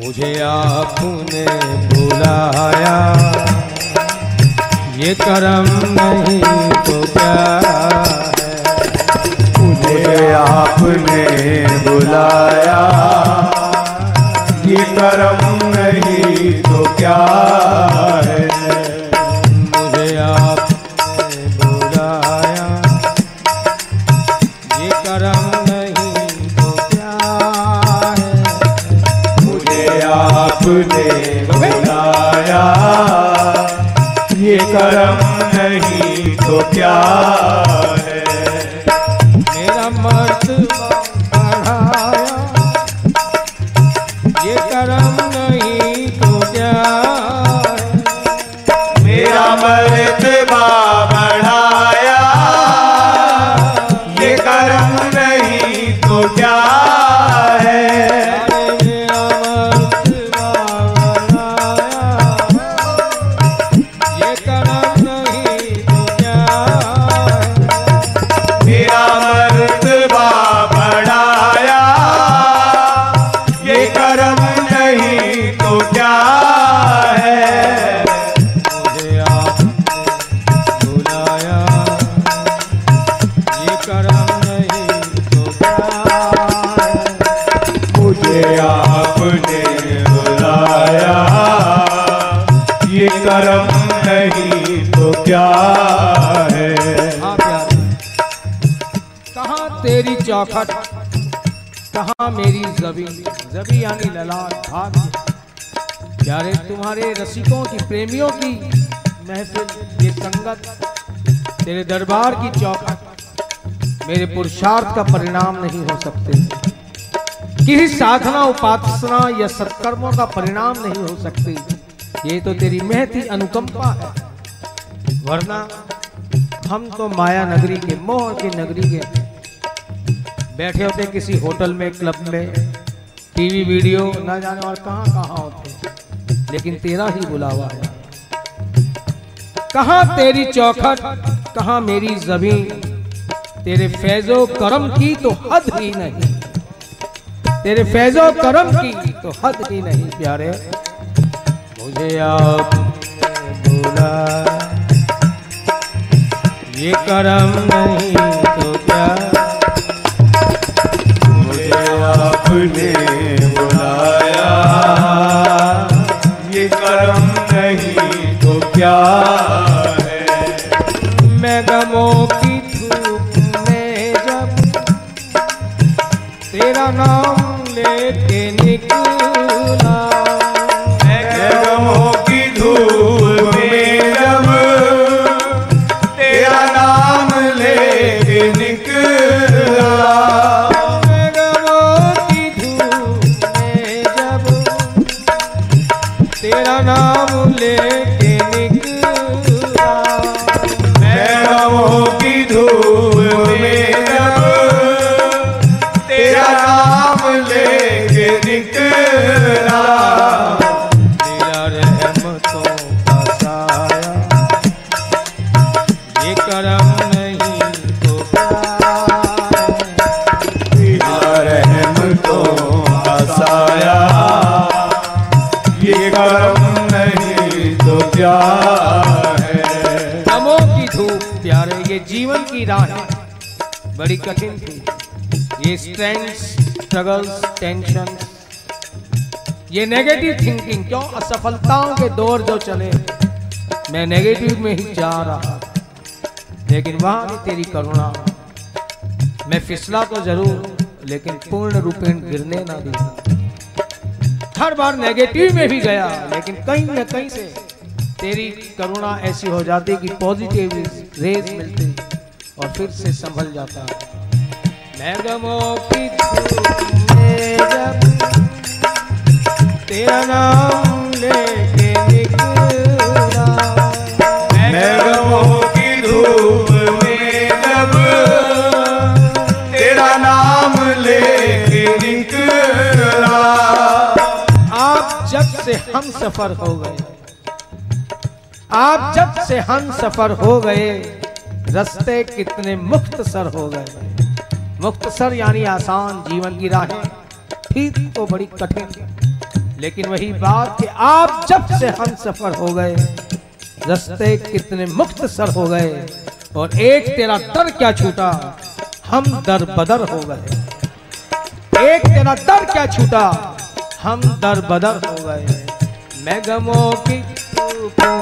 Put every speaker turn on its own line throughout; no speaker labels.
मुझे आपने बुलाया। ये करम नहीं तो क्या है?
मुझे आपने बुलाया। ये करम नहीं तो क्या है?
आपने बुलाया ये कर्म नहीं तो क्या?
ये करम नहीं तो क्या है?
कहाँ तेरी चौखट? कहा मेरी जबी जबी यानी ललाट भाग प्यारे, तुम्हारे रसिकों की, प्रेमियों की महफिल, ये संगत, तेरे दरबार की चौखट, मेरे पुरुषार्थ का परिणाम नहीं हो सकते। किसी साधना, उपासना या सत्कर्मों का परिणाम नहीं हो सकती। ये तो तेरी महती अनुकंपा है। वरना हम तो माया नगरी के मोह की नगरी के बैठे होते किसी होटल में, क्लब में, टीवी, वीडियो, ना जाने और कहाँ कहाँ होते। लेकिन तेरा ही बुलावा है। कहाँ तेरी चौखट, कहाँ मेरी ज़मीन? तेरे फैजो करम की तो हद ही नहीं। तेरे फैजो करम की तो हद ही नहीं, प्यारे। मुझे आप बोला ये करम नहीं तो क्या?
मुझे आपने बुलाया। ये कर्म नहीं तो क्या?
कठिन थी। ये स्ट्रेंथ स्ट्रगल्स टेंशन ये नेगेटिव थिंकिंग क्यों असफलताओं के दौर जो चले, मैं नेगेटिव में ही जा रहा लेकिन वहाँ भी तेरी करुणा। मैं फिसला तो ज़रूर, लेकिन पूर्ण रूपेण गिरने ना दी। हर बार नेगेटिव में भी गया, लेकिन कहीं न कहीं से तेरी करुणा ऐसी हो जाती कि पॉजिटिव रेज मिलती। और फिर से संभल जाता मैं गमों की धूप में जब तेरा नाम लेके निकला।
मैं गमों की धूप में जब तेरा नाम लेके निकला।
आप जब से हम सफ़र हो गए आप जब से हम सफ़र हो गए रास्ते कितने मुख्तसर हो गए। मुख्तसर यानी आसान जीवन की राहें। ठीक तो बड़ी कठिन, लेकिन वही बात कि आप जब से हम सफ़र हो गए, रस्ते कितने मुक्त सर हो गए, और एक तेरा दर क्या छूटा, हम दर बदर हो गए। एक तेरा दर क्या छूटा, हम दर बदर हो गए। मैं गमों की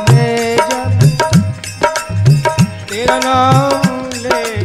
में तेरा नाम लेके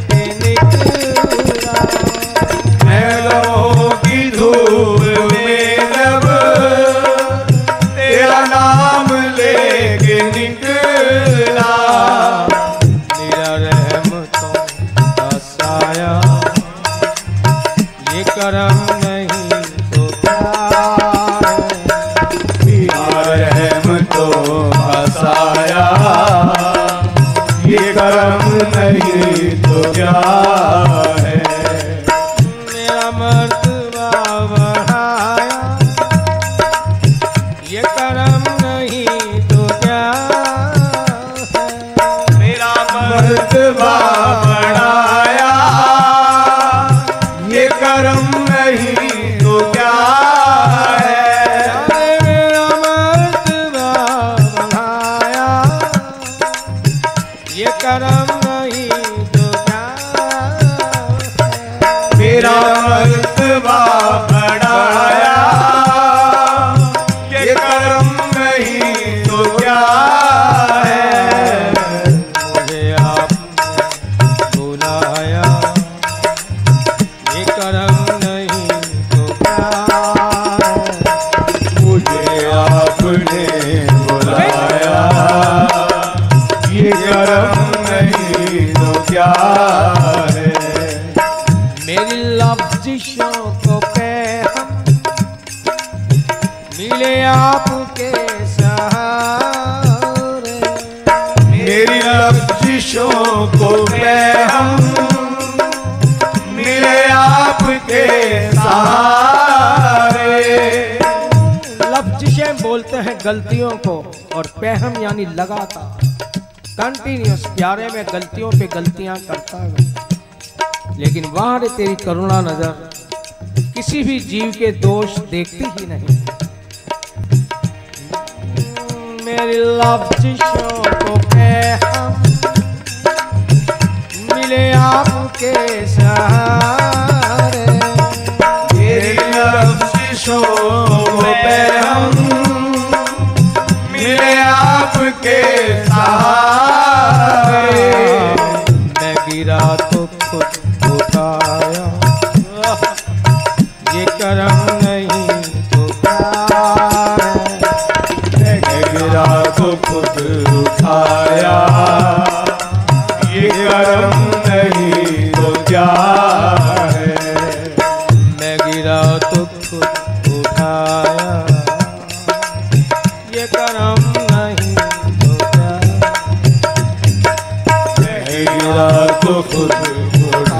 यानी लगातार कंटिन्यूस प्यारे में गलतियों पे गलतियाँ करता गया लेकिन वहाँ तेरी करुणा नज़र किसी भी जीव के दोष देखती ही नहीं। मेरी लफ्जिशों को पेहम मिले आपके सहारे।
मेरी लफ्जिशों को हम आपके सहारे
मैं गिरा तो खुद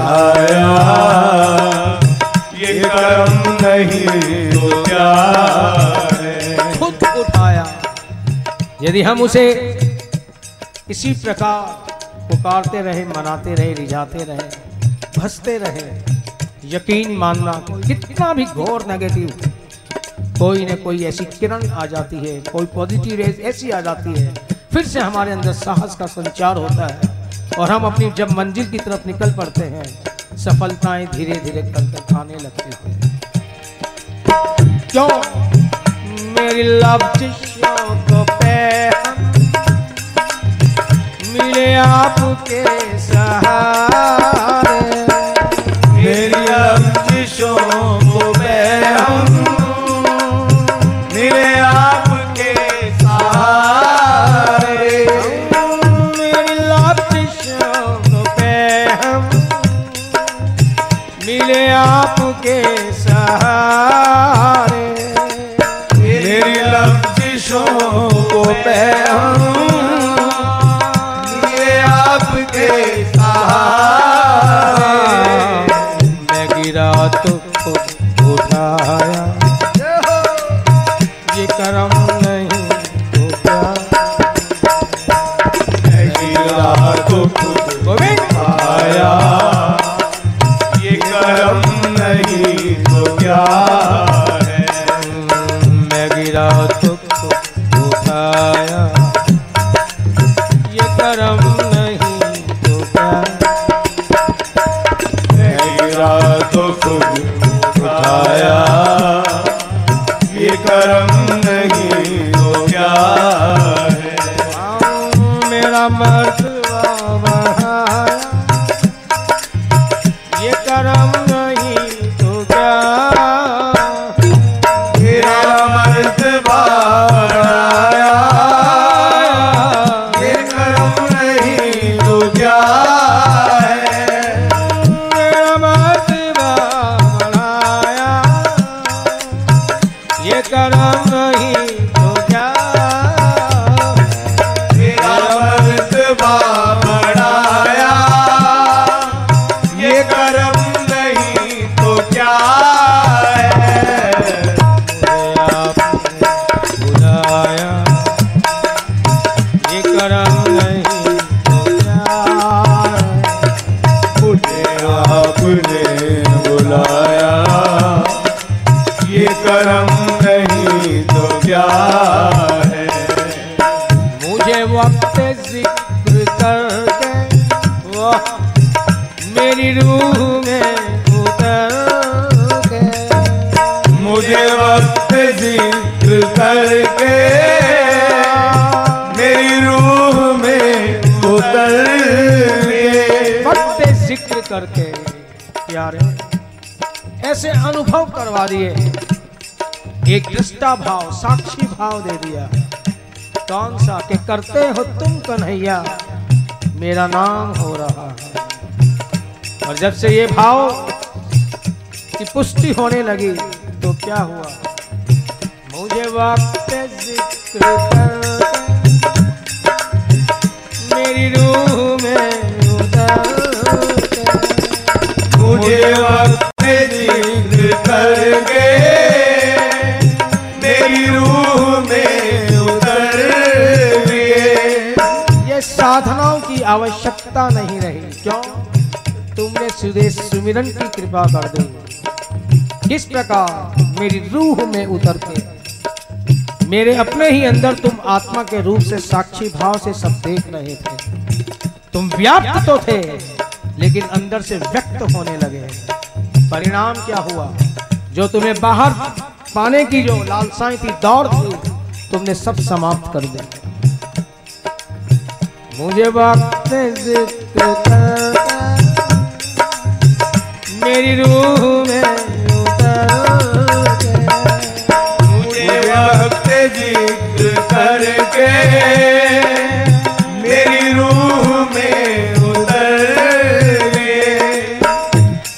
उठाया ये करम नहीं तो क्या है?
खुद उठाया।
यदि हम उसे इसी प्रकार पुकारते रहे, मनाते रहे, रिझाते रहे, भसते रहे, यकीन मानना, कितना भी घोर नेगेटिव कोई ना कोई ऐसी किरण आ जाती है, कोई पॉजिटिव रेज ऐसी आ जाती है, फिर से हमारे अंदर साहस का संचार होता है। और हम अपनी जब मंजिल की तरफ़ निकल पड़ते हैं, सफलताएँ धीरे धीरे करके आने लगती हैं। क्यों? मेरी लफ्जिशों को पे मिले आपके सहारे।
out के
ज़िक्र करके। प्यारे, ऐसे अनुभव करवा दिए। एक दृष्टा भाव, साक्षी भाव दे दिया। कौन सा के करते हो तुम कन्हैया, मेरा नाम हो रहा है। और जब से ये भाव की पुष्टि होने लगी तो क्या हुआ? मुझे वक्त ज़िक्र मेरी रूह सुदेश सुमिरन की कृपा कर दी किस प्रकार मेरी रूह में उतर के मेरे अपने ही अंदर तुम आत्मा के रूप से साक्षी भाव से सब देख रहे थे। तुम व्याप्त तो थे, लेकिन अंदर से व्यक्त होने लगे। परिणाम क्या हुआ? जो तुम्हें बाहर पाने की जो लालसाएँ थी, दौड़ थी, तुमने सब समाप्त कर दिया मुझे वक्त मेरी रूह में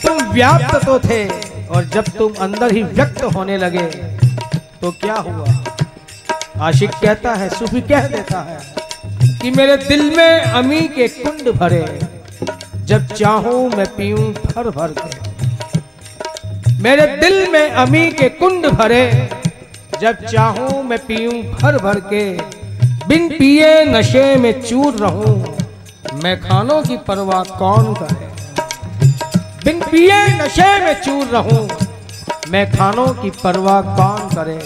तुम व्याप्त तो थे, और जब तुम अंदर ही व्यक्त होने लगे तो क्या हुआ? आशिक कहता है, सूफी कह देता है कि मेरे दिल में अमी के कुंड भरे। जब चाहूँ मैं पीऊं भर भर के। मेरे दिल में अमी के कुंड भरे, जब चाहूँ मैं पीऊं भर भर के। बिन पिए नशे में चूर रहूँ, मैं खानों की परवाह कौन करे? बिन पिए नशे में चूर रहूँ, मैं खानों की परवाह कौन करे?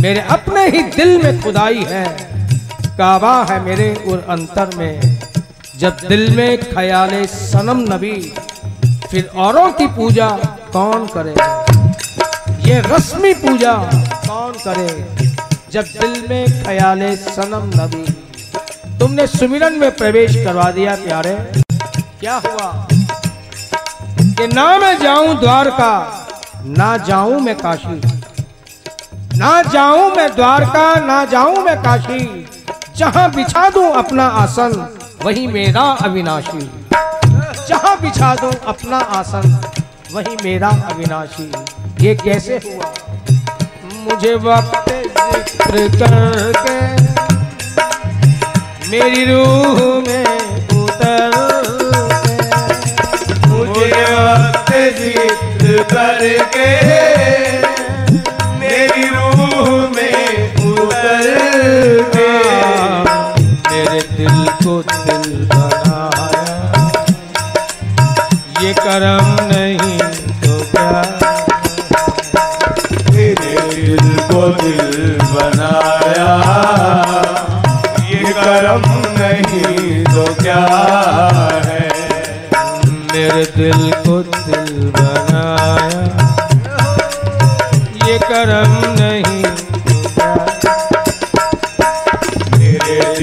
मेरे अपने ही दिल में खुदाई है, काबा है मेरे और अंतर में। जब दिल में ख्याले सनम नबी, फिर औरों की पूजा कौन करे? ये रस्मी पूजा कौन करे? जब दिल में ख्याले सनम नबी, तुमने सुमिरन में प्रवेश करवा दिया प्यारे। क्या हुआ? कि ना मैं जाऊँ द्वारका, ना जाऊँ मैं काशी। ना जाऊँ मैं द्वारका, ना जाऊँ मैं काशी। जहाँ बिछा दूँ अपना आसन वही मेरा अविनाशी। जहाँ बिछा दो अपना आसन, वही मेरा अविनाशी। ये कैसे हुआ? मुझे वक्त ज़िक्र करके मेरी रूह में उतर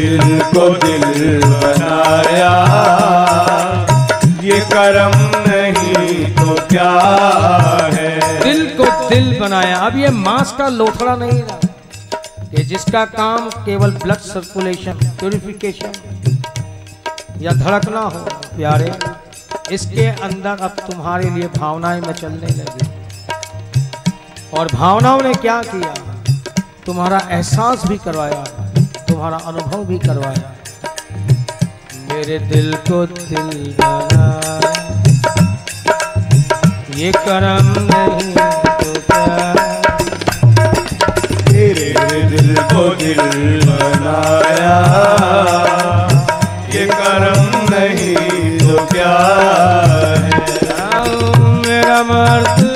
दिल को दिल बनाया। ये करम नहीं तो क्या
है?
दिल को दिल बनाया। अब ये मांस का लोथड़ा नहीं रहा कि जिसका काम केवल ब्लड सर्कुलेशन प्यूरिफिकेशन या धड़कना हो, प्यारे, इसके अंदर अब तुम्हारे लिए भावनाएँ मचलने लगी। और भावनाओं ने क्या किया? तुम्हारा एहसास भी करवाया। तुम्हारा अनुभव भी करवाया मेरे दिल को दिल बनाया ये करम नहीं तो क्या?
तेरे दिल को दिल बनाया। ये करम नहीं तो क्या है?
मेरा मर्तबा